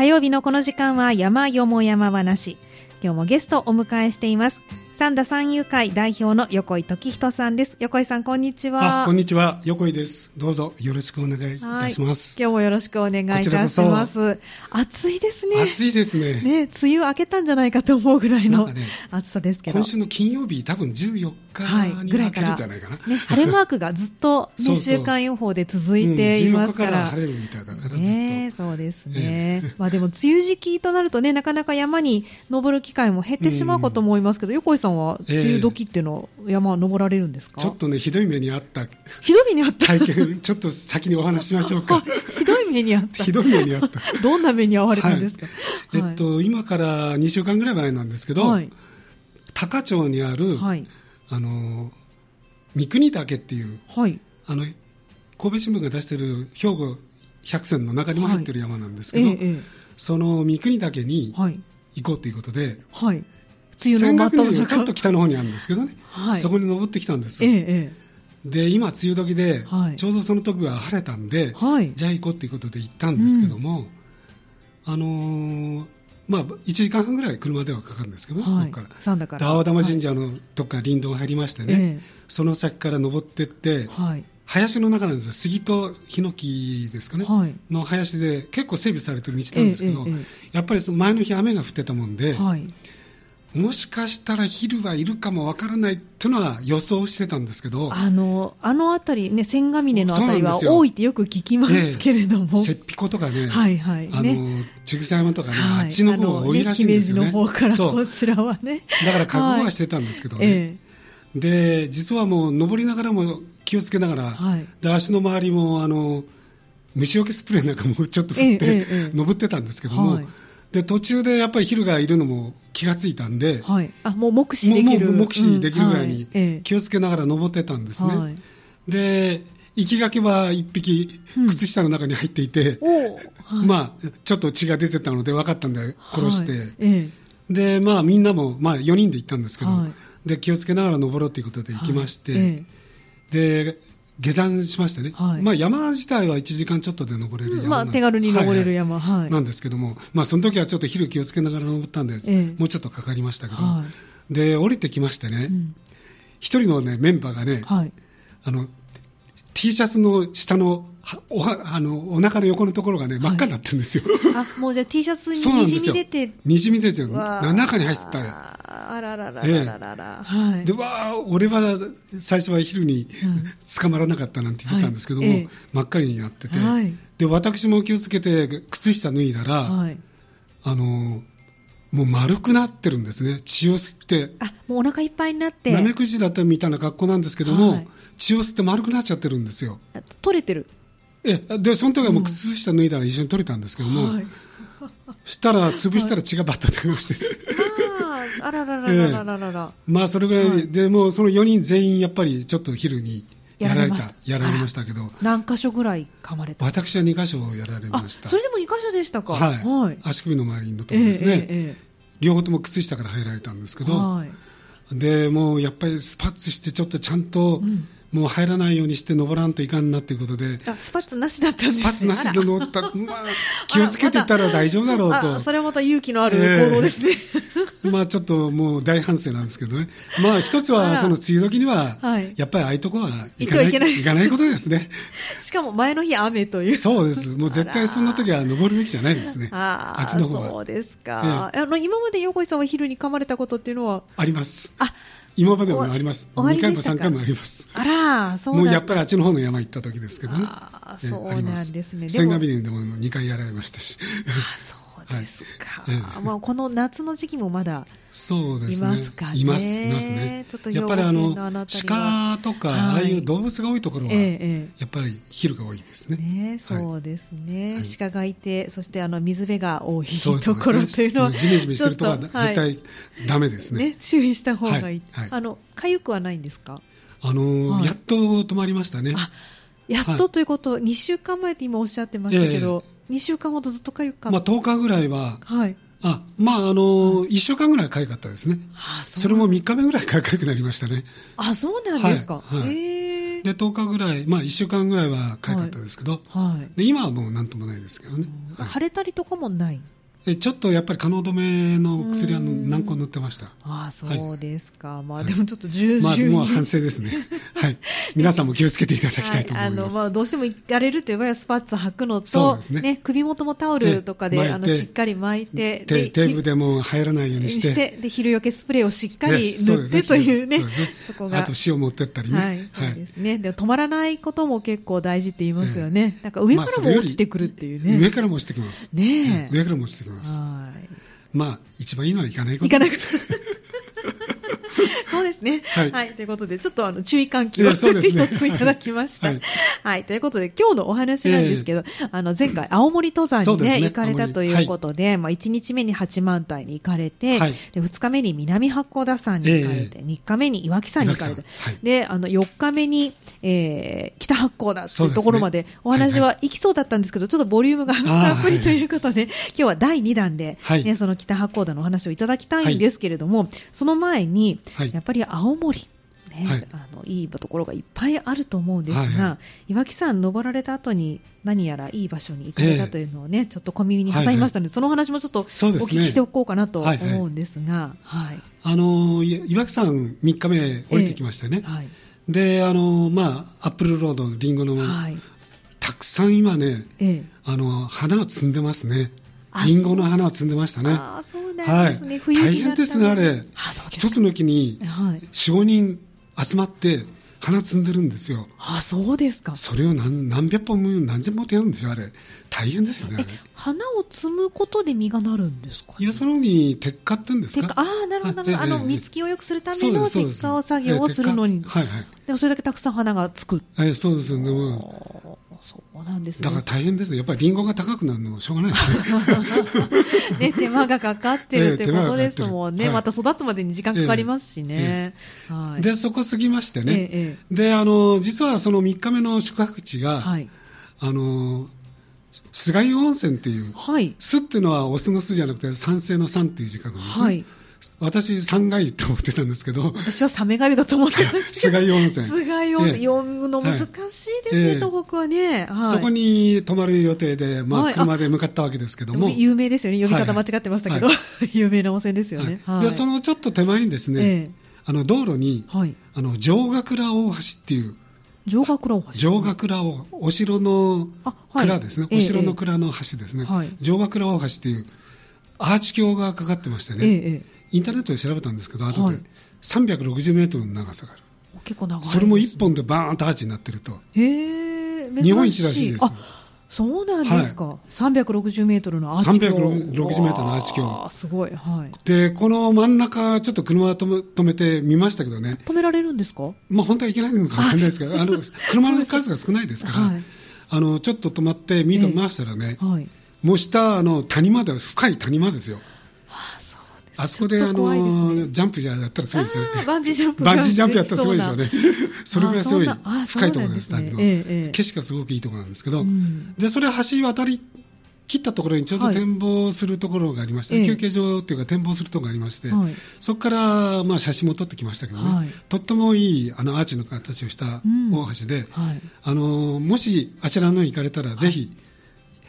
火曜日のこの時間は山よも山話。今日もゲストをお迎えしています。三田三遊会代表の横井時人さんです。横井さん、こんにちは。あ、こんにちは。横井です。どうぞよろしくお願いいたします。今日もよろしくお願いいたします。暑いですね。暑いですね。ね、梅雨明けたんじゃないかと思うぐらいの、ね、暑さですけど。今週の金曜日、多分14日に明けるんじゃないかな。ね、晴れマークがずっと、ね、週間予報で続いていますから。うん、14日から晴れるみたいだからね、そうですね。まあでも、梅雨時期となるとね、なかなか山に登る機会も減ってしまうかと思いますけど、横井さんは梅雨時っていうの山登られるんですか？ちょっとね、ひどい目にあった。ひどい目にあった。体験、ちょっと先にお話ししましょうか。ひどい目にあった。ひどい目にあった。どんな目に遭われたんですか、はい、えっと、今から2週間ぐらい前なんですけど、はい、高町にある、はい、あの、三国岳っていう、はい、あの、神戸新聞が出している兵庫百選の中にも入ってる山なんですけど、ええ、その三国岳に行こうということで、はい梅雨の真っちょっと北の方にあるんですけどね、はい、そこに登ってきたんです、ええ、で今、梅雨時で、はい、ちょうどその時は晴れたんで、はい、じゃあ行こうということで行ったんですけども、うん、あのー、まあ、1時間半ぐらい車ではかかるんですけど、はい、ここから。三田から。青玉神社のとこから林道入りましてね、その先から登っていって、林の中なんですよ。杉とヒノキですかね、の林で結構整備されてる道なんですけど、やっぱりその前の日雨が降ってたもんで、もしかしたら昼はいるかもわからないというのは予想してたんですけど。あのあの辺り、ね、千ヶ峰の辺りは多いってよく聞きますけれども、ええ、雪彦とかね、はいはい。あの千草山とかね、はい、あっちの方が多いらしいんですよね、ねの方からこちらはね、だから覚悟はしてたんですけどね、はいええ、で実はもう登りながらも気をつけながら、はい、で足の周りもあの虫除けスプレーなんかもちょっと振って、え、登ってたんですけども。はい。で途中でやっぱり昼がいるのも気がついたんで、はい、あもう目視できる。目視できるぐらいに気をつけながら登ってたんですね、はい、で行きがけは1匹靴下の中に入っていて、うん、まあちょっと血が出てたので分かったんで殺して、でまあみんなも、まあ、4人で行ったんですけど、で気をつけながら登ろうということで行きまして、え、で下山しましてね、はい、まあ、山自体は1時間ちょっとで登れる山、まあ、手軽に登れる山、はいはい、なんですけども、まあ、その時はちょっと昼気をつけながら登ったんで、ええ、もうちょっとかかりましたけど、で降りてきましてね、一、うん、人の、ね、メンバーがね、あの T シャツの下のおあのお腹の横のところがね真っ赤になってるんですよ、あもうじゃあ T シャツににじみ出て。にじみ出てる中に入ってたあらららららら、ええ、でわあ俺は最初は昼に捕まらなかったなんて言ってたんですけども、はいえ、真っ赤になってて、はい、で私も気をつけて靴下脱いだら、はい、あのもう丸くなってるんですね。血を吸って。あもうお腹いっぱいになって。なめくじだったみたいな格好なんですけども、血を吸って丸くなっちゃってるんですよ。取れてる？えでその時はもう靴下脱いだら一緒に取れたんですけども、うん、したら潰したら血がバッと出まして、あらららららららら、えー、まあそれぐらい、はい、でもうその4人全員やっぱりちょっと昼にやられた。やられました。けど。何箇所ぐらい噛まれた？私は2箇所やられました。それでも2箇所でしたか？はい、はい、足首の周りのところですね、えーえー、両方とも靴下から入られたんですけど、はい、でもうやっぱりスパッツしてちょっとちゃんと、うん。もう入らないようにして登らんといかんなということで、あスパッツなしだったんです、ね、スパッツなしで登った、まあ、気をつけてたら大丈夫だろうと、それはまた勇気のある行動ですね。えー、まあちょっともう大反省なんですけどね、まあ一つはその梅雨時には、やっぱりああいうとこは行かないいないかないことですね。しかも前の日雨という。そうです。もう絶対そんな時は登るべきじゃないですね。ああっちの方は。そうですか。えー、あの今まで横井さんは昼に噛まれたことっていうのは？あります。あ今までもあります。2回も3回もあります。あら、そうもうやっぱりあっちの方の山行った時ですけどね。あそうなんですね。千賀峰でも2回やられましたし。あそうですか。はい、まあこの夏の時期もまだそうですね。いますかね。います、いますね。やっぱりあの、鹿とか、ああいう動物が多いところは、やっぱり昼が多いですね。ねそうですね。鹿がいて、そしてあの、水辺が多いところというのは、ジメジメしてるとは絶対ダメですね。注意した方がいい。あの、かゆくはないんですか？あの、やっと止まりましたね。やっとということ、2週間前って今おっしゃってましたけど、2週間ほどずっとかゆか。った。まあ10日ぐらいは、はい。あまあ、あの、1週間ぐらいかゆかったですね。あそれも3日目ぐらいかゆくなりましたね。あ、そうなんですか。はい、えで10日ぐらい、まあ、1週間ぐらいはかゆかったですけど、はい、で今はもうなんともないですけどね、腫れたりとかもない？えちょっとやっぱり可能止めの薬は何個塗ってました？ああ、そうですか。はい、まあでもちょっと重々、まあもう反省ですね。はい。皆さんも気をつけていただきたいと思います。はい、あの、まあどうしても行かれるという場合はスパッツ履くのと、ね、ね、首元もタオルとかで、あの、しっかり巻いて、テープでも入らないようにして、してで、昼よけスプレーをしっかり塗ってというね、そこが。あと塩持ってったりね。はい、そうですね。で止まらないことも結構大事って言いますよね。なんか上からも落ちてくるっていうね。上からも落ちてきます。ね上からも落ちてきます。はい。まあ、一番いいのは行かないことです。そうですね、はい。はい。ということで、ちょっとあの、注意喚起を一ついただきました。はい。はい、ということで、今日のお話なんですけど、えー、あの、前回、青森登山にね、ね。行かれたということで、まあ、1日目に八幡平に行かれて、はい、で、2日目に南八甲田山に行かれて、えー、3日目に岩木山に行かれて、はい、で、あの、4日目に、えー、北八甲田というところまで、お話は行きそうだったんですけど、ちょっとボリュームがたっぷりということで、今日は第2弾で、ね、その北八甲田のお話をいただきたいんですけれども、その前に、やっぱり青森、ね、はい、あのいいところがいっぱいあると思うんですが、はいはい、岩木山登られた後に何やらいい場所に行かれたというのをね、えー、ちょっと小耳に挟みましたので、はいはい、その話もちょっとお聞きしておこうかなと思うんですが、はい、あの岩木山3日目降りてきましたね、えー、はい、であのまあアップルロードりんごの、はい、たくさん今ね、えー、あの花を摘んでますねりんごの花を摘んでましたね。あそうなんですね。はい、大変ですね、あれ。一つの木に4、5人集まって花摘んでるんですよ。あ、そうですか。それを何何百本も何千本もやるんですよ、あれ。大変ですよね、花を摘むことで実がなるんですか？要するに、鉄火って言うんですか？ああ、なるほど、なるほど。あの、実つきを良くするための鉄火を作業をするのに。はいはい。でもそれだけたくさん花がつく。えそうですよね。そうなんです、ね、だから大変ですね。やっぱりリンゴが高くなるのもしょうがないですね。ね、手間がかかってるってことですもんね。はい、また育つまでに時間かかりますしね。ええはい、で、そこ過ぎましてね。え、で、あの、実はその3日目の宿泊地が、はい、あの、菅井温泉っていう、はい、巣っていうのはオスの巣じゃなくて酸性の酸っていう字書くんですね。はい私、三階と思ってたんですけど。私はサメガリだと思ってます菅井温泉。菅井温泉。読むの難しいですね、東北はね、そこに泊まる予定で、まあ、車で向かったわけですけども。有名ですよね。読み方間違ってましたけど。有名な温泉ですよね。で、そのちょっと手前にですね、あの、道路に、あの、城ヶ倉大橋っていう、城ヶ倉大橋城ヶ倉を、お城の蔵ですね。お城の蔵の橋ですね。城ヶ倉大橋っていう、アーチ橋がかかってましてね。インターネットで調べたんですけど、後で、はい、360メートルの長さがある。結構長い、それも1本でバーンとアーチになってると。へえ、日本一らしいです。そうなんですか。はい、360メートルのアーチ橋。360メートルのアーチ橋。すごい。はい。で、この真ん中、ちょっと車止め止めてみましたけどね。止められるんですか？まあ本当はいけないのかもしれないですけど、あの、車の数が少ないですから、はい、あの、ちょっと止まって、ミート回したらね、えーはい、もう下、あの、谷間で、深い谷間ですよ。あそこで、あの、ジャンプやったらすごいですよね。バンジージャンプ。バンジージャンプやったらすごいですよね。それぐらいすごい深いところです、ね、景色がすごくいいところなんですけど、で、それ橋渡り切ったところにちょうど展望するところがありまして、休憩所っていうか展望するところがありまして、そこからまあ写真も撮ってきましたけどね、とってもいいあのアーチの形をした大橋で、あのもしあちらのに行かれたらぜひ、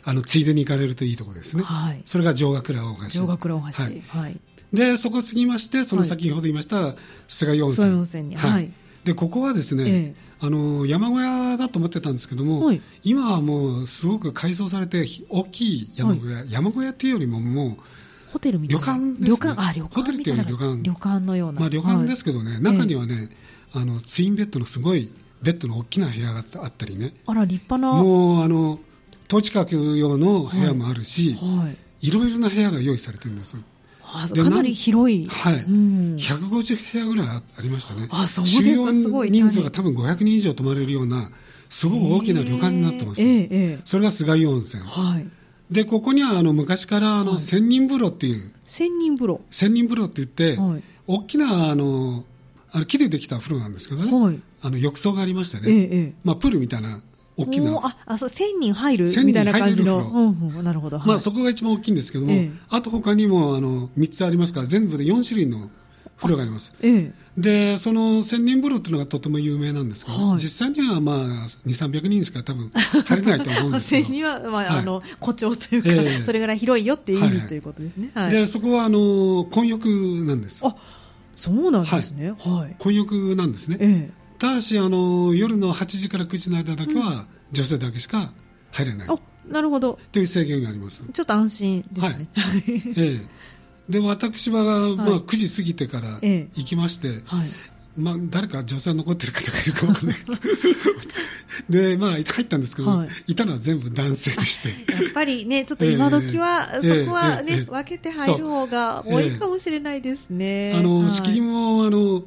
あのついでに行かれるといいところですね、それが城ヶ倉大橋。城ヶ倉大橋、はい。でそこ過ぎましてその先ほど言いました、菅井温泉。温泉に、はい、でここはですね、ええ、あの山小屋だと思ってたんですけども、はい、今はもうすごく改装されて大きい山小屋、はい、山小屋っていうよりももうホテルみたいな。旅館です、ね、旅館。あ旅館ホテルっていうより旅館。旅館のような、まあ、旅館ですけどね、中にはね、あのツインベッドのすごいベッドの大きな部屋があったりね。あら立派な。もうあの統治閣用の部屋もあるし、はい、いろいろな部屋が用意されてるんですかなり広い。はい。うん、150部屋ぐらいありましたね。あ、そうですか。収容人数が多分500人以上泊まれるような、すごく大きな旅館になってます。えーえー、それが菅井温泉。はい。で、ここにはあの昔からあの千人風呂っていう。千人風呂千人風呂って言って、はい、大きなあの、あの木でできた風呂なんですけどね。はい。あの浴槽がありましてね。ええまあプールみたいな大きな。あ、あそう、1000人入るみたいな感じの。うんうん、なるほど。まあそこが一番大きいんですけども、ええ、あと他にもあの3つありますから、全部で4種類の風呂があります。ええ、で、その千人風呂っていうのがとても有名なんですけど、はい、実際にはまあ、2、300人しか多分入れないと思うんですけど。千人は、まあ、はい、あの、誇張というか、えー、それぐらい広いよっていう意味、はい、ということですね。で、そこは、あの、混浴なんです。あ、そうなんですね。はい。混浴なんですね。ええ、ただし、あの、夜の8時から9時の間だけは、女性だけしか入れない。あ、なるほど。という制限があります。ちょっと安心ですね。はい。ええ。で私は、まあ、9時過ぎてから行きまして、はい、まあ、誰か女性残ってる方がいるか分からない。で、まあ、入ったんですけど、はい、いたのは全部男性でして。やっぱりね ちょっと今時は、えー、そこはね、えー、分けて入る方が多いかもしれないですね、えー、あの、仕切りもあの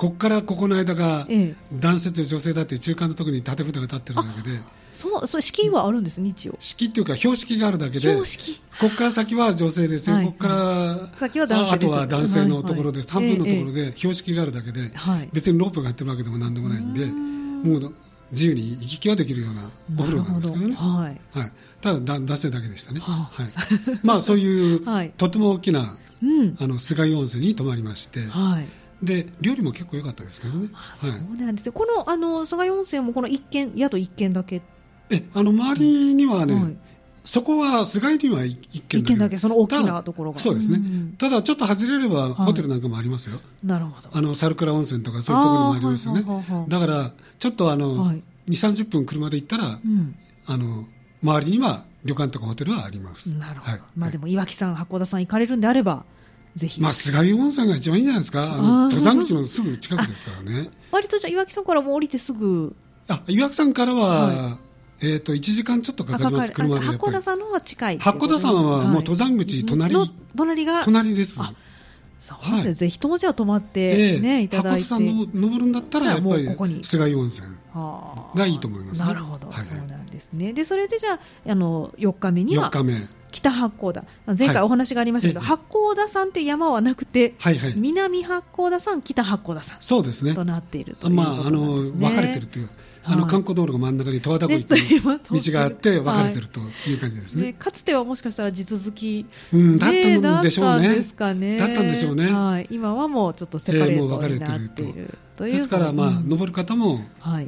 ここからここの間が男性と女性だっていう中間のところに縦札が立ってるだけで。そうそう式はあるんですね一応。式っていうか標識があるだけで標識？ここから先は女性ですよ、はい、ここから先は男性あとは男性のところです、はいはい、半分のところで標識があるだけで、別にロープが張ってるわけでもなんでもないんでもう自由に行き来はできるようなお風呂なんですけどね。はい。はい、ただ男性だけでしたね、ははい、まあそういう、とても大きな、うん、あの菅井温泉に泊まりまして、はいで料理も結構良かったですけどね。そうなんですよ。このあの菅井温泉もこの一軒宿一軒だけ？えあの周りにはね、はい、そこは菅井には一軒だけ。一軒だけその大きなところが。そうですね。ただちょっと外れればホテルなんかもありますよ。はい、なるほど。あの猿倉温泉とかそういうところもありますよね。だからちょっとあの、はい、2、30分車で行ったら、うん、あの周りには旅館とかホテルはあります。なるほど。まあでも岩木さん、八甲田さん行かれるんであれば。ぜひ。まあ、菅井温泉が一番いいんじゃないですか。登山口のすぐ近くですからね。割とじゃ岩木さんからも降りてすぐ。あ、岩木さんからは、はい、えっ、ー、と、1時間ちょっとかかります、車で。八甲田さんの方が近い八甲田さんはもう登山口、隣。隣が。隣です。そうですね、はい、ぜひともじゃ泊まってね、えー、いただいて。さんの登るんだったら、やっぱり、ここに菅井温泉がいいと思います、ね、なるほど、はい、そうなんですね。で、それでじゃあ、あの、4日目には。4日目。北八甲田。前回お話がありましたけど、はい、八甲田山って山はなくて、はいはい、南八甲田山北八甲田山そうですね。となっているということです、ね、まあ、あの分かれてるというあの観光道路が真ん中に十和田湖行く道があって分かれてるという感じですね。ね、かつてはもしかしたら地続き、うん、だったんでしょうね。ですかね。だったんでしょうね、はい、今はもうちょっとセパレートになっているという。ですから、まあ、登る方も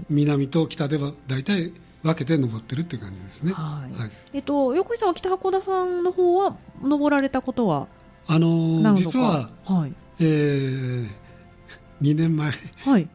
南と北では大体分けて登ってるっていう感じですね。はい。はい、えっと横井さんは北函館さんの方は登られたことは？あのー、実は、はい、えー、2年前、はい、2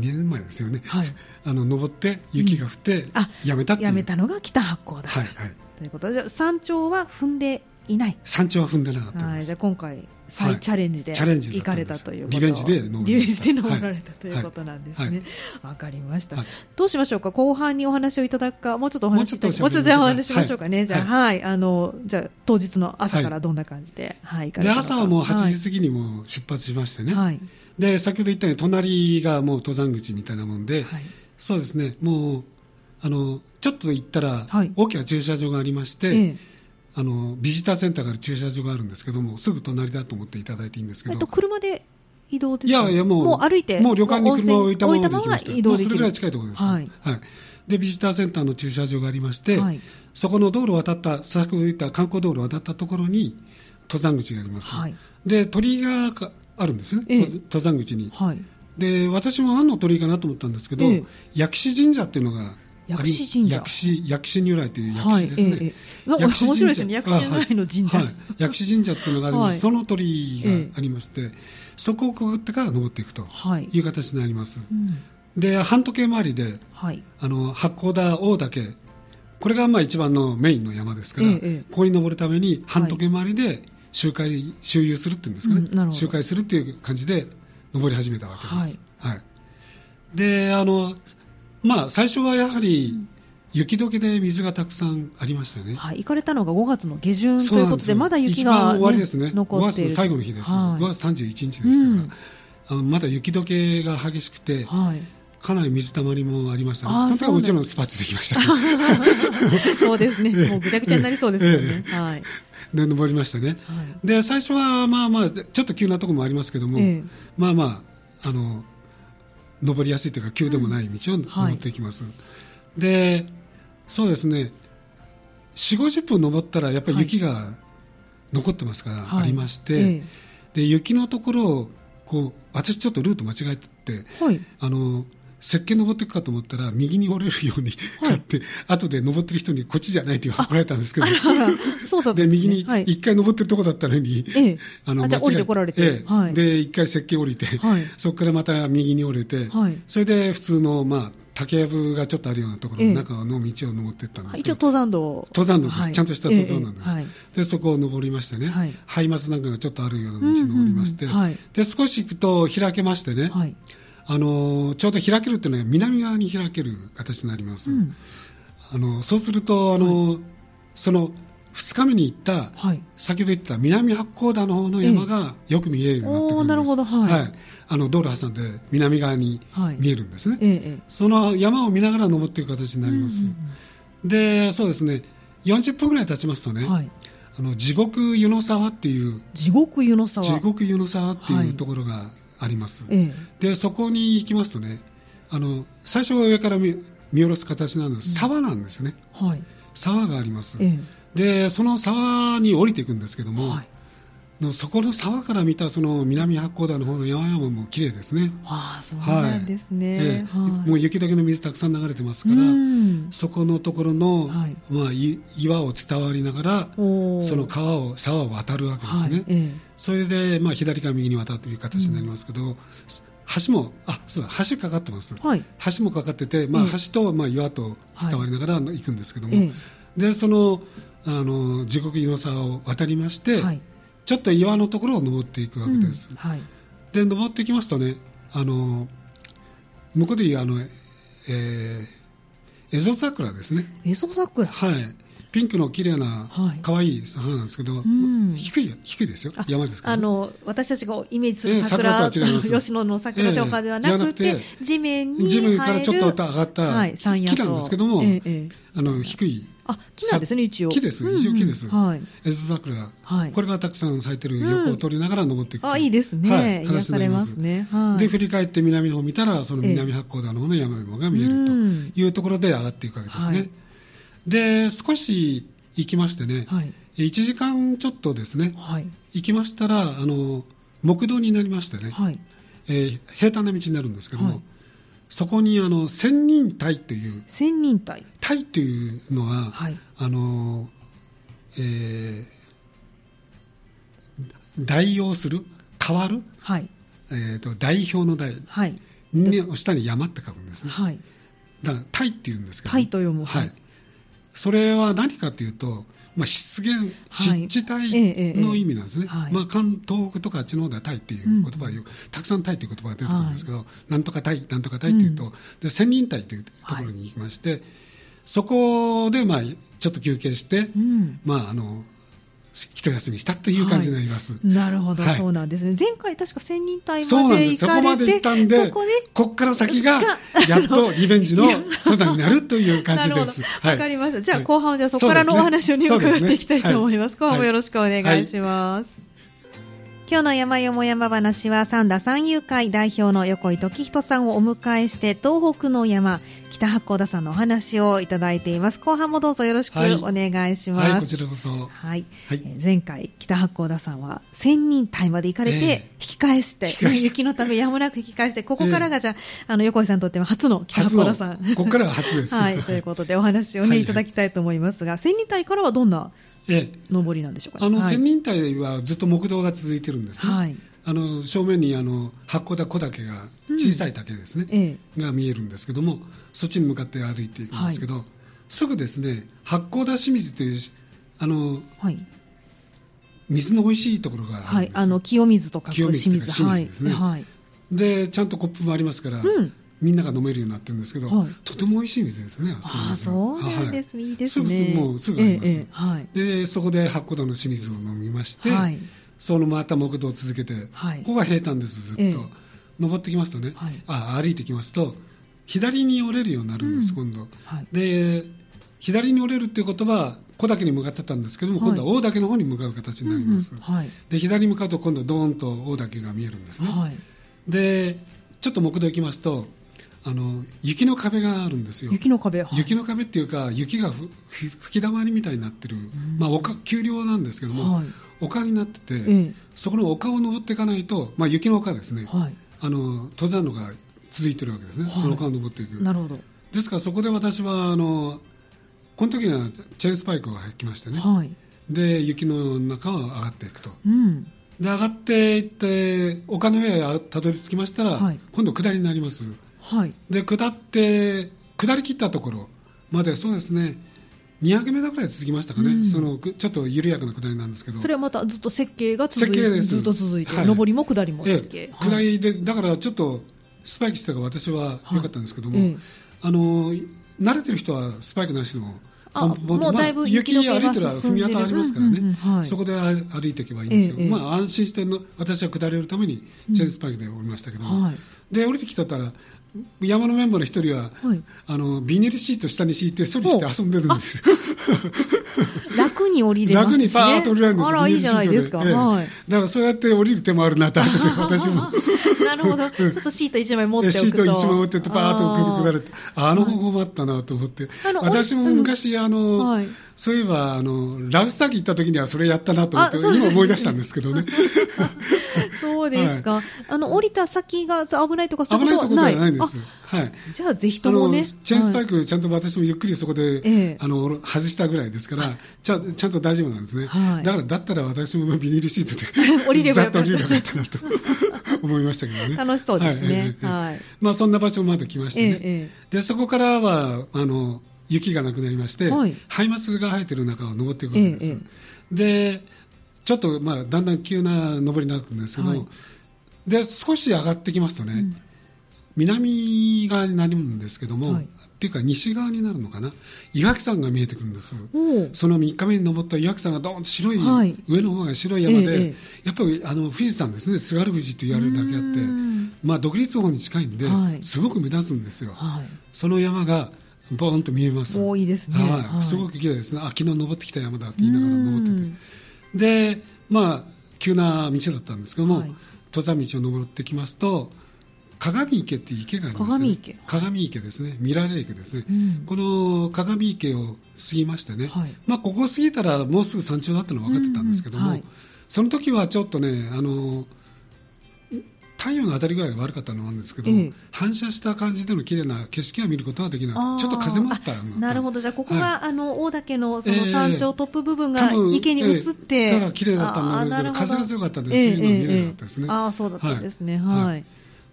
年前ですよね。はい。あの登って雪が降って、うん、あやめたやめたのが北八甲田さん。はいはい。ということでじゃ山頂は踏んでいない？山頂は踏んでなかったはい。じゃ今回再チャレンジで行かれたということ、リベンジで登リベンジで登られたということなんですね。わ、かりました、どうしましょうか？後半にお話をいただくか、もうちょっとお話もうちょっとお話しましょうかね。じゃあはい、あのじゃあ当日の朝からどんな感じで、はい、で朝はもう8時過ぎにも出発しましてね。はい。で先ほど言ったように隣がもう登山口みたいなもんで、はい、そうですね。もうあのちょっと行ったら大きな駐車場がありまして。ええあのビジターセンターがある駐車場があるんですけどもすぐ隣だと思っていただいていいんですけど、えっと、車で移動ですか？いやいやもうもう歩いてもう旅館に車を置いたままで行きました。移動それぐらい近いところです、はい、はい、でビジターセンターの駐車場がありまして、はい、そこの道路を渡った先ほど言った観光道路を渡ったところに登山口があります、はい、で鳥居があるんですね、ええ、登山口に、はい、で私も何の鳥居かなと思ったんですけど、え、薬師神社っていうのが薬師神社。薬師薬師如来という薬師ですね、はいええ、面白いですね。薬師如来の神社、はい、薬師神社っていうのがあります、はい、その鳥居がありまして、そこをくぐってから登っていくとい。う形になります、うん、で半時計回りで、はい、あの八甲田大岳。これがまあ一番のメインの山ですから、ここに登るために半時計回りで周回周遊するっていうんですかね、うん、周回するっていう感じで登り始めたわけです、はい。であのまあ、最初はやはり、雪解けで水がたくさんありましたね、はい、行かれたのが5月の下旬ということで、まだ雪が、ね、終わりですね、残って。5月の最後の日です、はい、5月31日でしたから、うん、あのまだ雪解けが激しくて、はい、かなり水たまりもありましたね、その時はもちろんスパッツできました、そうですね、もうぐちゃぐちゃになりそうですよね。はい。で登りましたね、はい、で最初はまあまあちょっと急なところもありますけども、ええ、まあまああの登りやすいというか急でもない道を登っていきます、うんはい、でそうですね。4 5 0分登ったらやっぱり雪が残ってますから、ありまして、え。で雪のところをこう私ちょっとルート間違えてて、はい、あの石鹸登っていくかと思ったら右に折れるように買って、はい、後で登ってる人にこっちじゃないって怒られたんですけど。そうだで、ね、右に一回登ってるとこだったのに、ええ、あのあじゃ降りてこられて、ええ。はい、で一回石鹸降りて、はい、そこからまた右に折れて、それで普通のまあ竹やぶがちょっとあるようなところの中の道を登っていったんですけど、一応登山道。登山道です、ちゃんとした登山なんです、でそこを登りましてね、はい、ハイマツなんかがちょっとあるような道を登りまして、で少し行くと開けましてね、あのちょうど開けるっていうのは南側に開ける形になります、うん、あのそうするとあの、はい、その2日目に行った、はい、先ほど言った南八甲田の方の山がよく見えるようになってくるんです、なるほど、はい、はい、あの道路挟んで南側に見えるんですね、はい、その山を見ながら登っていく形になります、うんうん、でそうですね。40分ぐらい経ちますとね、あの地獄湯の沢っていう地獄湯の沢。地獄湯の沢っていうところがあります、ええ、でそこに行きますとねあの最初は上から見見下ろす形なんです、沢なんですね、はい、沢があります、え、でその沢に降りていくんですけども、はいそこの沢から見たその南八甲田の方の山々も綺麗ですね。ああ、そうなんですね。はい。えー、もう雪だけの水たくさん流れてますから、そこのところの、はい、まあ、岩を伝わりながら、その川を、沢を渡るわけですね。はい。えー、それで、まあ、左から右に渡っている形になりますけど、うん。橋も、あ、そうだ、橋かかってます。はい、橋もかかってて、まあ、橋と、まあ、岩と伝わりながら行くんですけども、はい、で、その、あの、地獄の沢を渡りまして、はいちょっと岩のところを登っていくわけです、うんはい、で登っていきますとねあの向こうでいうあの、えー、エゾ桜ですね。エゾ桜はい。ピンクの綺麗な可愛い花なんですけど、はい、低い低いですよ。山ですから、ね、あの私たちがイメージする桜,、えー、桜とは違います。吉野の桜とかではなくて,、えー、地面に地面からちょっと上がった木なんですけども、えー、あの低いあ木なんですね一応。木です。一応木です、うんうん、はい、エゾ桜、はい、これがたくさん咲いてる横を取りながら登っていく、うん、あいいですね、はい、癒されますね、はい、で振り返って南の方を見たらその南八甲田の方の山々が見えるというところで上がっていくわけですね、はい、で少し行きましてね、はい、1時間ちょっとですね、はい、行きましたらあの木道になりましてね、はい、えー、平坦な道になるんですけども、そこにあの仙人隊という仙人隊。隊というのは、はい、あのえー、代用する変わる、はい。えーと、代表の代、はい、の下に山って書くんですね、はい、だから隊っていうんですけど、隊と読む、はい、それは何かというとまあ、湿原、湿地帯の意味なんですね、はい。まあ、関東北とかあっちの方ではタイっていう言葉が、うん、たくさんタイっていう言葉が出てくるんですけど、はい、なんとかタイ、なんとかタイっていうと、うん、で仙人隊というところに行きまして、はい、そこで、まあ、ちょっと休憩して、うん、まあ、あの一休みしたという感じになります。はい、なるほど、はい、そうなんですね。前回確か千人隊まで行かれて、そこまで行ったんで、ここから先がやっとリベンジの登山になるという感じです。わ、はい、かりました。じゃあ後半はじゃあそこからのお話を、ね、伺っていきたいと思います。すね、後半もよろしくお願いします。今日の山よも山話は三田三遊会代表の横井時人さんをお迎えして東北の山北八甲田さんのお話をいただいています。後半もどうぞよろしくお願いします、はいはい、こちらこそ、はい、はい、前回北八甲田さんは千人隊まで行かれて引き返して、えー、雪のためやむなく引き返してここからがじゃあえー、あの横井さんにとっては初の北八甲田さん。ここからが初です。はい。ということでお話をね、いただきたいと思いますが千人隊からはどんな上りなんでしょうか、ね、あの、千人隊はずっと木道が続いてるんですね、はい、あの正面にあの八甲田小岳が小さい岳ですね、うんええ、が見えるんですけどもそっちに向かって歩いていくんですけど、はい、すぐですね八甲田清水というあの、はい、水の美味しいところがはい、あの清水とか清水清水ですね、はい、でちゃんとコップもありますから、うんみんなが飲めるようになってるんですけど、はい、とても美味しい水ですね、ああそうなんです、はい、いいですね。すぐもうすぐあります。ええはい、でそこで八甲田の清水を飲みまして、はい、そのまた木道を続けて、はい、ここが平坦ですずっと、ええ、登ってきますとね、はい、あ歩いてきますと左に折れるようになるんです、うん、今度、はい、で左に折れるっていうことは小岳に向かってたんですけども、今度は大岳の方に向かう形になります、うんうん、で左に向かうと今度ドーンと大岳が見えるんですね、でちょっと木道行きますとあの雪の壁があるんですよ。雪の壁、はい、雪の壁っていうか雪が吹き溜まりみたいになってる、うん、まあ丘丘陵なんですけども、はい、丘になってて、ええ、そこの丘を登っていかないと、まあ、雪の丘ですね、はい、あの登山路が続いてるわけですね、はい、その丘を登っていく。なるほど。ですからそこで私はあのこの時にはチェーンスパイクが入きましてね、はい、で雪の中を上がっていくと、うん、で上がっていって丘の上へたどり着きましたら、はい、今度下りになります、はい、で下って下り切ったところまでそうですね。200メートルぐらい続きましたかね、うん、そのちょっと緩やかな下りなんですけど。それはまたずっと設計が続いてずっと続いて、はい、上りも下りも設計、下りでだからちょっとスパイクしてたから私は良かったんですけども、はい。ええ、あの慣れてる人はスパイクなしでもあもうだいぶ雪歩いてる踏み跡ありますからね、うんうんはい、そこで歩いていけばいいんですよ、ええ、まあ、安心しての私は下れるためにチェーンスパイクで降りましたけど、うんはい、で降りてきたら山のメンバーの一人は、はい、あのビニールシート下に敷いて処理して遊んでるんですよ。楽に降りれますね。楽にパーッと降りられるんですあら、いいじゃないですか。ええ、はい。だからそうやって降りる手もあるなと、私も。なるほど。ちょっとシート一枚持っておくと。シート一枚持ってってパーッと下るって。あの方法もあったなと思って。私も昔、あの、はい、そういえば、あの、ラブスターキ行った時にはそれやったなと思って、今思い出したんですけどね。そうですか。はい、あの、降りた先が危ないとかそういうことはない危ないところではないんです。はい。じゃあ、ぜひともね。チェーンスパイク、ちゃんと私もゆっくりそこで、えあの、外したぐらいですから、ちゃちゃんと大丈夫なんですね。はい、だから、だったら私もビニールシートで、降りればよかった。降りればよかったなと思いましたけどね。楽しそうですね。はい。まあ、そんな場所まで来ましてね。で、そこからは、あの、雪がなくなりまして、はい、ハイマスが生えてる中を登っていくわけです。で、ちょっと、まあ、だんだん急な登りになるんですけど、はい、で少し上がってきますとね、うん、南側になるんですけども、はい、っていうか西側になるのかな。岩木山が見えてくるんです。その3日目に登った岩木山がどーんと白い、はい、上の方が白い山で、ええ、やっぱりあの富士山ですね。津軽富士と言われるだけあってまあ、独立方に近いんで、はい、すごく目立つんですよ、その山がボーンと見えます。おいいですね、はい。すごく綺麗ですね。あ昨日登ってきた山だって言いながら登ってて。でまあ急な道だったんですけども、登山道を登ってきますと鏡池っていう池があります、ね、鏡池。鏡池ですね。ミラレイクですね、うん、この鏡池を過ぎましてね、はい、まあ、ここ過ぎたらもうすぐ山頂だったのは分かってたんですけども、うんうんはい、その時はちょっとねあの太陽の当たり具合が悪かったのなんですけど、ええ、反射した感じでの綺麗な景色は見ることはできなくてちょっと風もあったな。るほど。じゃあここが、はい、あの大岳のその山頂トップ部分が池に映って、えー、ただ綺麗だったんですけど風が強かったんで、そういうの見れなかったですね、ああそうだったんですね。はい、はい、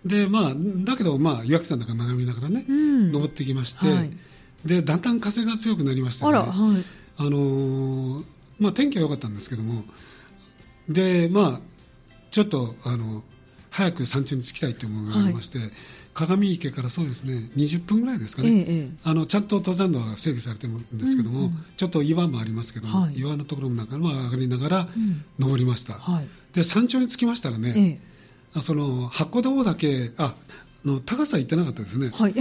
でまあだけどまあ岩木山なんか眺めながらね、うん、登っていきまして、はい、でだんだん風が強くなりましてね。あら、はい、あのー、まあ天気は良かったんですけどもでまあちょっとあの早く山頂に着きたいという思いがありまして、はい、鏡池からそうですね20分ぐらいですかね、ええ、あのちゃんと登山道が整備されてるんですけども、うんうん、ちょっと岩もありますけども、はい、岩のところの中も上がりながら登りました、うんはい、で山頂に着きましたらね、え、その八甲田大岳あの高さ行ってなかったですね、はい、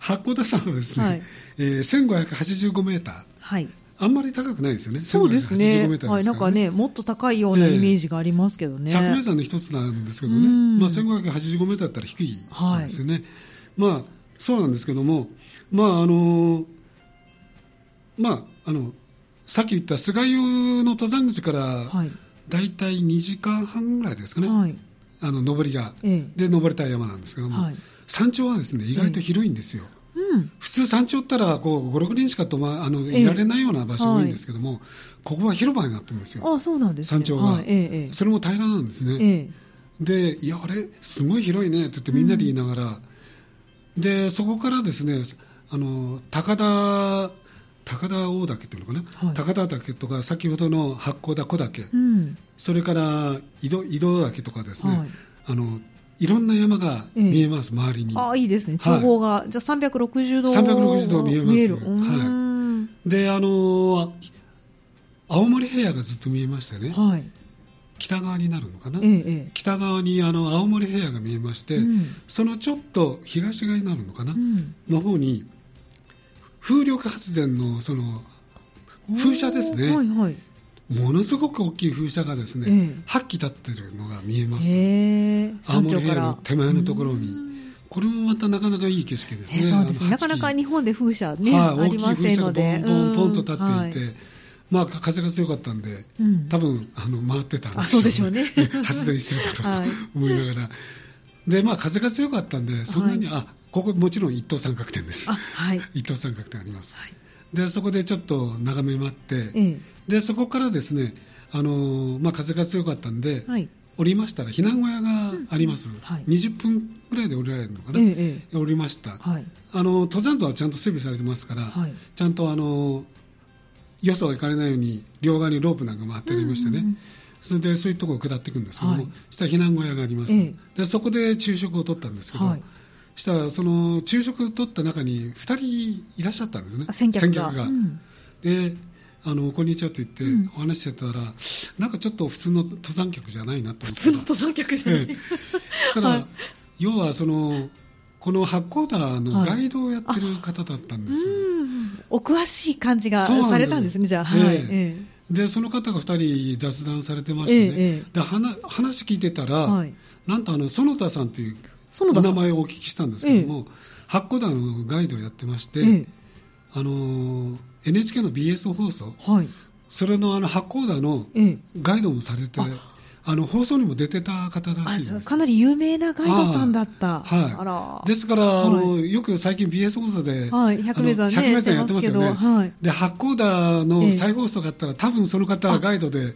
八甲田山はですね、はい、えー、1585メーター、はい、あんまり高くないですよね。そうですね。ねはい、なんかね、もっと高いようなイメージがありますけどね。百名山の一つなんですけどね、まあ1585メーターだったら低いですよね。はい、まあそうなんですけども、まああのまああのさっき言った菅湯の登山口から大体2時間半ぐらいですかね。はい、あの上りが、ええ、で登れた山なんですけども、はい、山頂はですね意外と広いんですよ。え普通山頂ったらこう56人しか泊、ま、あのいられないような場所が多いんですけども、はい、ここは広場になってるんですよ。あそうなんです、ね、山頂が、はいえそれも平らなんですね、え、でいやあれすごい広いねって言ってみんなで言いながら、うん、でそこからですねあの高田高田大岳っていうのかな、はい、高田岳とか先ほどの八甲田小岳、うん、それから井戸井戸岳とかですね、あのいろんな山が見えます、ええ、周りに。あいいですね、眺望が、はい、じゃあ360度360度見えます。はい、で、あのー、青森平野がずっと見えましてね、はい、北側になるのかな、ええ、北側にあの青森平野が見えまして、うん、そのちょっと東側になるのかな、うん、の方に風力発電のその風車ですね、はいはいものすごく大きい風車がですね、えー、8基立ってるのが見えます、え。ー、青森平の手前のところに。これもまたなかなかいい景色ですね。そうですなかなか日本で風車ね、はい、大きい風車がポンポンポンと立っていて、はい、まあ、風が強かったんで、うん、多分あの回ってたんですよ、ね、そうでしょうね。発電してるだろうと 思いながら、はい、でまあ、風が強かったんでそんなに、はい、あここもちろん一等三角点です、はい、一等三角点あります、はい、でそこでちょっと眺め待って、ええ、でそこからですねあの、まあ、風が強かったんで、はい、降りましたら避難小屋があります、うんはい、20分ぐらいで降りられるのかな、ええ、降りました、はい、あの登山道はちゃんと整備されてますから、はい、ちゃんとあのよそが行かれないように両側にロープなんか回ってありましてね、うんうんうん、それでそういうところを下っていくんですけども、下避難小屋があります、え、でそこで昼食を取ったんですけど、したらその昼食を取った中に2人いらっしゃったんですね。先客が。うん、であのこんにちはって言ってお話してたら、うん、なんかちょっと普通の登山客じゃないなと思って。普通の登山客じゃない、ええ、そしたら、はい、要はそのこの八甲田のガイドをやってる方だったんです、はい、お詳しい感じがされたんですねじゃあ、はい、ええ。でその方が2人雑談されてましてね、ええ、で話話聞いてたら、はい、なんとあの園田さんというお名前をお聞きしたんですけども、八甲田のガイドをやってまして、あの NHK の BS 放送、はい、それのあの八甲田のガイドもされて、ええ、あの放送にも出てた方らしいです。かなり有名なガイドさんだった、はい、ですから、はい、あのよく最近 BS 放送で、はい、百名山、ね、やってますよね、はい、で八甲田の再放送があったら、多分その方はガイドで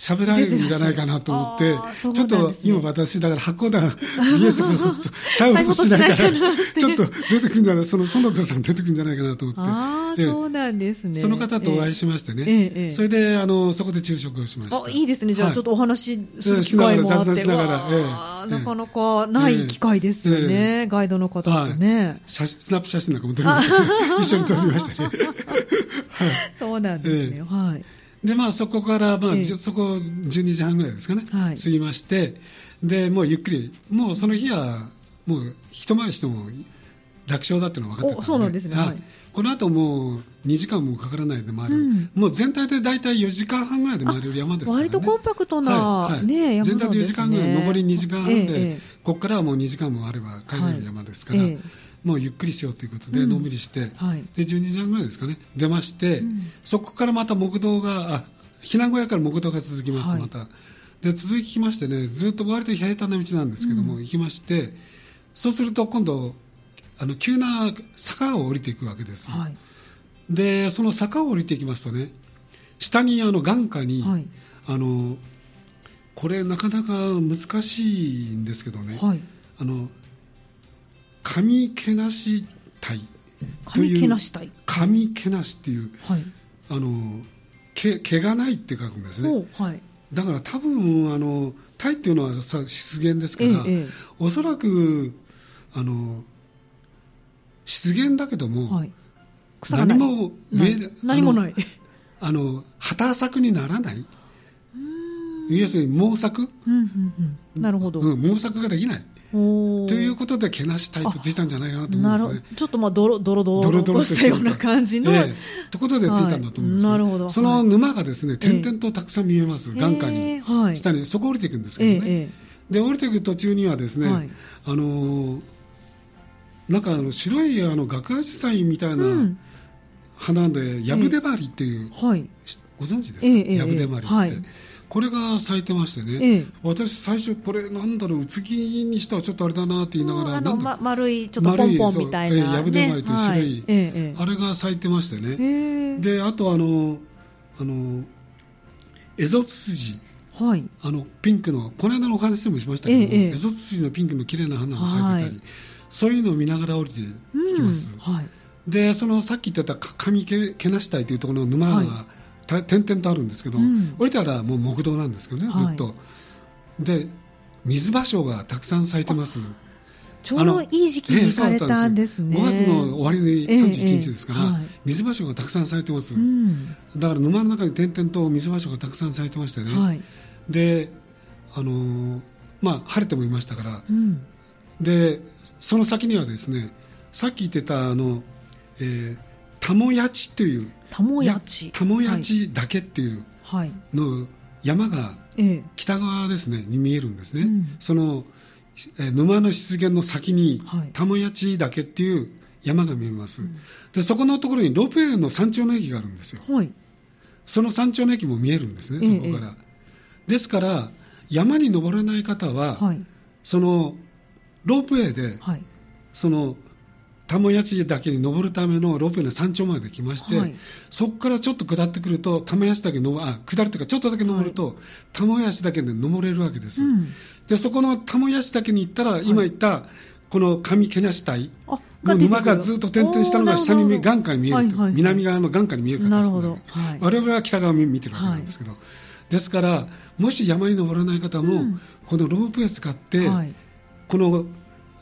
喋られるんじゃないかなと思って、ちょっと今私、だから箱だ、BS の再放送しないから、ちょっと出てくるんじゃない、その園田さん出てくるんじゃないかなと思って。あそうなんですね。その方とお会いしましてね。それで、あの、そこで昼食をしました。あ、いいですね。じゃあ、ちょっとお話しする機会もあって。しながら、なかなかない機会ですよね。ガイドの方とね。スナップ写真なんかも撮りましたね。一緒に撮りましたね。そうなんですね。はい。でまあ、そこから、まあ、えそこ12時半ぐらいですかね、はい、過ぎまして。でもうゆっくりもうその日はもう一回りしても楽勝だっていうのは分かってたそうなんですね、はい、この後もう2時間もかからないで回る、うん、もう全体で大体4時間半ぐらいで回れる山ですから、ね、割とコンパクトな、はい。はい、ね、山全体で4時間ぐらい、上り2時間半で、ええ、ここからはもう2時間もあれば帰れる山ですから。えもうゆっくりしようということで、のんびりして、はい、で12時半ぐらいですかね。出まして、うん、そこからまた木道があ避難小屋から木道が続きます、はい、またで続きましてねずっと割と平坦な道なんですけども、うん、行きましてそうすると今度あの急な坂を降りていくわけです、はい、でその坂を降りていきますとね下にあの眼下に、はい、あのこれなかなか難しいんですけどね、あの神けなし体という神けなし体神けなしっていう、あの毛毛がないって書くんですね、はい、だから多分あのタイっていうのはさ湿原ですから、ええ、おそらくあの湿原だけども、はい、何も上何もない。あの畑作にならない。要するに毛作、うんうんうん、なるほど、うん、毛作ができないということで、けなしたいとついたんじゃないかなと思うんですね。ちょっとまあドロドロドロとしたような感じの。ええ、ということでついたんだと思うんです、ね、なるほど。その沼がですね、点々とたくさん見えます、眼下に、はい、下に、そこ降りていくんですけどね。で、降りていく途中にはですね、はい、あのなんかあの白いあのガクアジサイみたいな花で、ヤブデマリっていう、はい、ご存知ですか、ヤブデマリって。はいこれが咲いてましてね、ええ、私最初これなんだろうつきにしてはちょっとあれだなって言いながら、あの、ま、丸いちょっとポンポンみたいな、ね、やぶでまりという白い、はい。あれが咲いてましてね。であとあのあのエゾツツジ。はい、あのピンクのこの間のお話でもしましたけども、ええ、エゾツツジのピンクの綺麗な花が咲いてたり、はい、そういうのを見ながら降りていきます、うんはい、でそのさっき言ってた上けけなしたいというところの沼が、はい点々とあるんですけど、うん、降りたらもう木道なんですけどねずっと、はい、で水芭蕉がたくさん咲いてます。ちょうどいい時期にされたんですね、えー、5月の終わりに31日ですから、えーえーはい、水芭蕉がたくさん咲いてます、うん、だから沼の中に点々と水芭蕉がたくさん咲いてましてね、はい、であのー、まあ晴れてもいましたから、うん、でその先にはですねさっき言ってたあの、えー、タモヤチというタモヤチ。タモヤチだけっていうの山が北側ですねに見えるんですね、うん、その、え沼の湿原の先に、はい、タモヤチ岳っていう山が見えます、うん、でそこのところにロープウェイの山頂の駅があるんですよ、はい、その山頂の駅も見えるんですね、そこから。ですから、山に登れない方は、はい、そのロープウェイで、はい、その玉屋地岳に登るためのロープウェイの山頂まで来まして、はい、そこからちょっと下ってくると玉屋岳のあ下るというかちょっとだけ登ると、はい、玉屋岳で登れるわけです、うん、でそこの玉屋岳に行ったら、今言ったこの上毛梨体の沼がずっと点々したのが下に眼下に見える、はいはいはい、南側の眼下に見える形で、はい、我々は北側を見てるわけなんですけど、ですからもし山に登らない方も、うん、このロープウェイ使って、この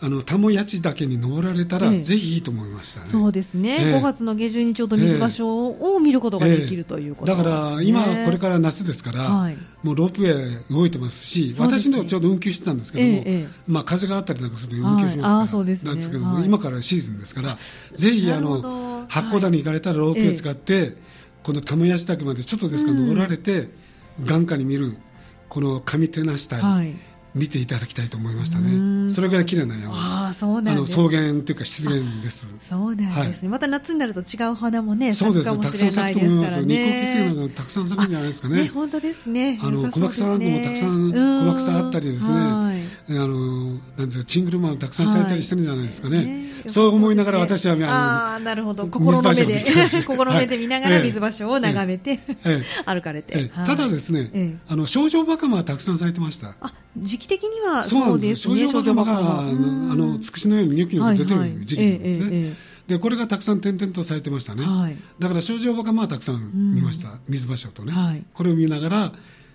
あの田母谷地岳に登られたら、ぜひいいと思いましたね。そうですね。えー、5月の下旬にちょうど水場所を見ることができるということです、ね、だから今これから夏ですから、はい、もうロープウェイ動いてますし、すね、私のちょうど運休してたんですけども、えー、まあ風があったりなんかすると運休しますから、はい、そうですね、なんですけども、はい、今からシーズンですから、ぜひあの八甲田に行かれたらロープウェイ使って、この田母谷地岳までちょっとですか登られて、眼下に見るこの上手なしたい見ていただきたいと思いましたね。それぐらい綺麗な山。あそうなんあの草原というか湿原です。そうなんですね、はい、また夏になると違う花もね、そうです。たくさん咲くと思います。ニコキセイがたくさん咲くんじゃないですかね。ね本当ですね。あの小爆さんもたくさん小爆さあったりですね。あのなんですかチングルマンたくさん咲いたりしてるんじゃないですかね。そう思いながら私はああなるほど心の目で 心の目で見ながら水場所を眺めて、歩かれて。ただですね、あの症状バカマはたくさん咲いてました。あ時期的にはそうです。ね。症状バカマあのつくしのようにニョキニョキ出てる時期なんですね。でこれがたくさん点々と咲いてましたね、はい、だから症状バカマはたくさん見ました、うん、水場所とね、はい、これを見ながら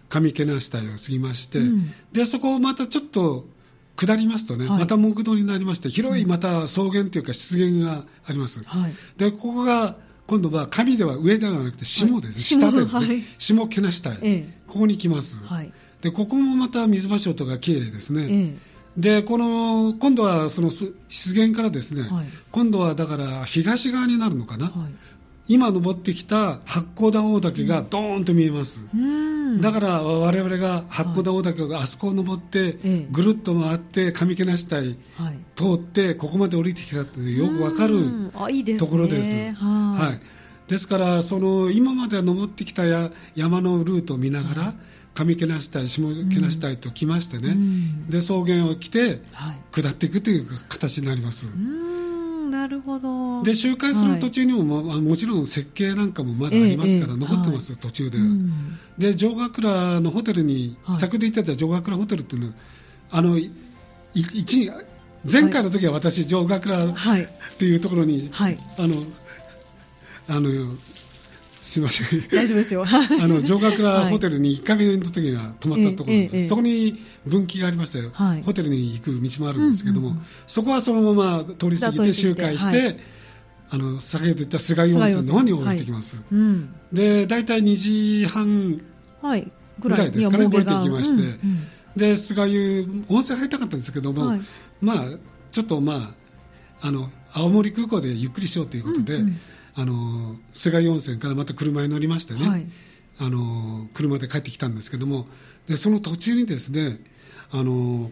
上毛梨体を過ぎまして、うん、でそこをまたちょっと下りますとね、はい、また木道になりまして広いまた草原というか湿原があります、でここが今度は上では上ではなくて下です、下ですね、下毛梨体、ええ、ここに来ます、でここもまた水場所とか綺麗ですね、ええ。でこの今度はその湿原からですね、はい、今度はだから東側になるのかな、はい、今登ってきた八甲田大岳がドーンと見えます、うん、だから我々が八甲田大岳があそこを登って、ぐるっと回って上毛梨体通ってここまで降りてきたってよく分かるところです。はい、ですからその今まで登ってきた山のルートを見ながら、上毛なしたい下毛なしたいと来ましてね、うん、で草原を来て下っていくという形になります。なるほど。で周回する途中にも、はい、もちろん設計なんかもまだありますから、残ってます、はい、途中で。は、うん、で城ヶ倉のホテルに、はい、先ほど言ってた城ヶ倉ホテルっていうのはあの一前回の時は私、城ヶ倉というところに、あのあのすみません。大丈夫ですよ。あの、城ヶ倉ホテルに1回目の時が泊まったところです、はい、そこに分岐がありまして、はい、ホテルに行く道もあるんですけども、うんうん、そこはそのまま通り過ぎて周回して、はい、あの、先ほど言った菅井温泉の方に降りてきます。うん、で、大体2時半ぐらい。ですかね、降りてきまして、うんうん、で、菅湯、温泉入りたかったんですけども、まあ、ちょっとまあ、あの、青森空港でゆっくりしようということで、うんうんあの菅井温泉からまた車に乗りましてね、はい、あの車で帰ってきたんですけどもでその途中にですねあの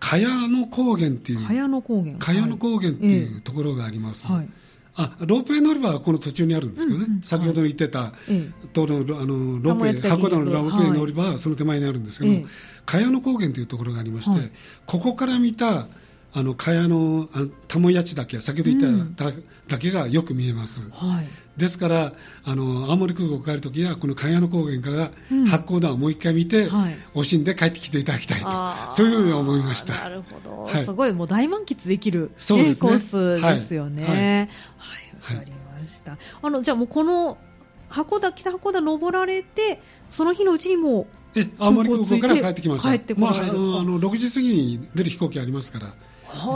茅野高原っていう茅野高原茅野高原っていうところがあります、はい、あロープウェイ乗り場はこの途中にあるんですけどね、うんうん、先ほど言ってた、はい、あのロープウェイ函館のロープウェイ乗り場はその手前にあるんですけども、茅野高原というところがありまして、ここから見たあの茅の玉谷地だけ先ほど言っただ,、だけがよく見えます、はい、ですからあの青森空港帰るときはこの茅野高原から八甲田をもう一回見て、うんはい、惜しんで帰ってきていただきたいとそういうふうに思いました。なるほど、はい、すごいもう大満喫できる、そうですね、コースですよね。はい。わ、かりました、あのじゃあもうこの函館北函館登られてその日のうちにもえ青森空港から帰ってきました。まあ、あの6時過ぎに出る飛行機ありますから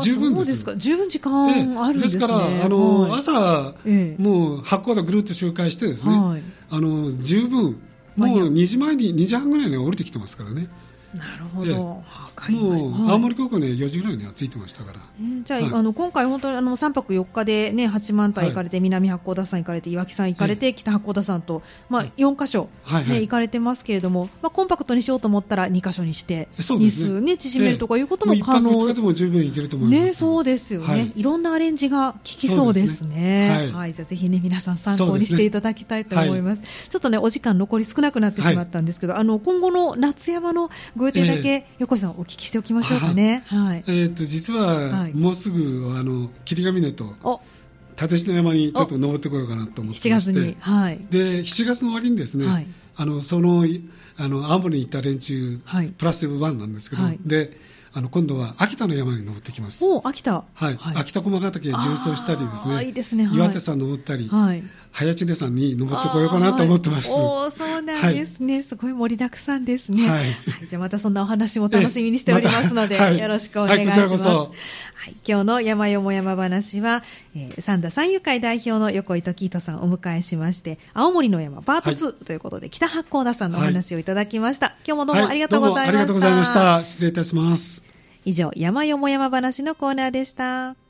十分です。ですか。十分時間あるんです、ね、ですからあの、はい、朝、ええ、もう八甲田ぐるっと周回してですね、はい、あの十分もう2時前に2時半ぐらいに降りてきてますからねなるほど。もう、青森空港ね、4時ぐらいには着いてましたから。えー、じゃあ、はい、あの、今回本当にあの、3泊4日でね、八幡平行かれて、はい、南八甲田山行かれて、岩木山行かれて、はい、北八甲田山と、まあ、4箇所、ね、行かれてますけれども、まあ、コンパクトにしようと思ったら2箇所にして、日数ね、縮めるとかいうことも可能。えー、日でも十分いけると思います。ね、そうですよね。いろんなアレンジが効きそうですね。はい。じゃあ、ぜひね、皆さん参考にしていただきたいと思います。ちょっとね、お時間残り少なくなってしまったんですけど、あの、今後の夏山のご予定だけ、横井さんお聞きしておきましょうかね。はい。えっと、実は、もうすぐ、あの、霧ヶ峰と、立科山にちょっと登ってこようかなと思ってまして。7月に。はい。で、7月の終わりにですね、はい、あの、その、あの、青森に行った連中、はい、プラスワンなんですけど、はい、で、あの今度は秋田の山に登ってきます。お秋田。はい。秋田駒ヶ岳重走したりですね。いいですね。岩手山登ったり、はい、早知根山に登ってこようかなと思ってます。おそうなんですね、すごい盛りだくさんですね。はい。じゃあまたそんなお話も楽しみにしておりますので、よろしくお願いします。はい、今日の山よも山話は、えー、三田三遊会代表の横井時人さんをお迎えしまして、青森の山パート2ということで、北八甲田さんのお話をいただきました。今日もどうもありがとうございました。ありがとうございました。失礼いたします。以上、山よも山話のコーナーでした。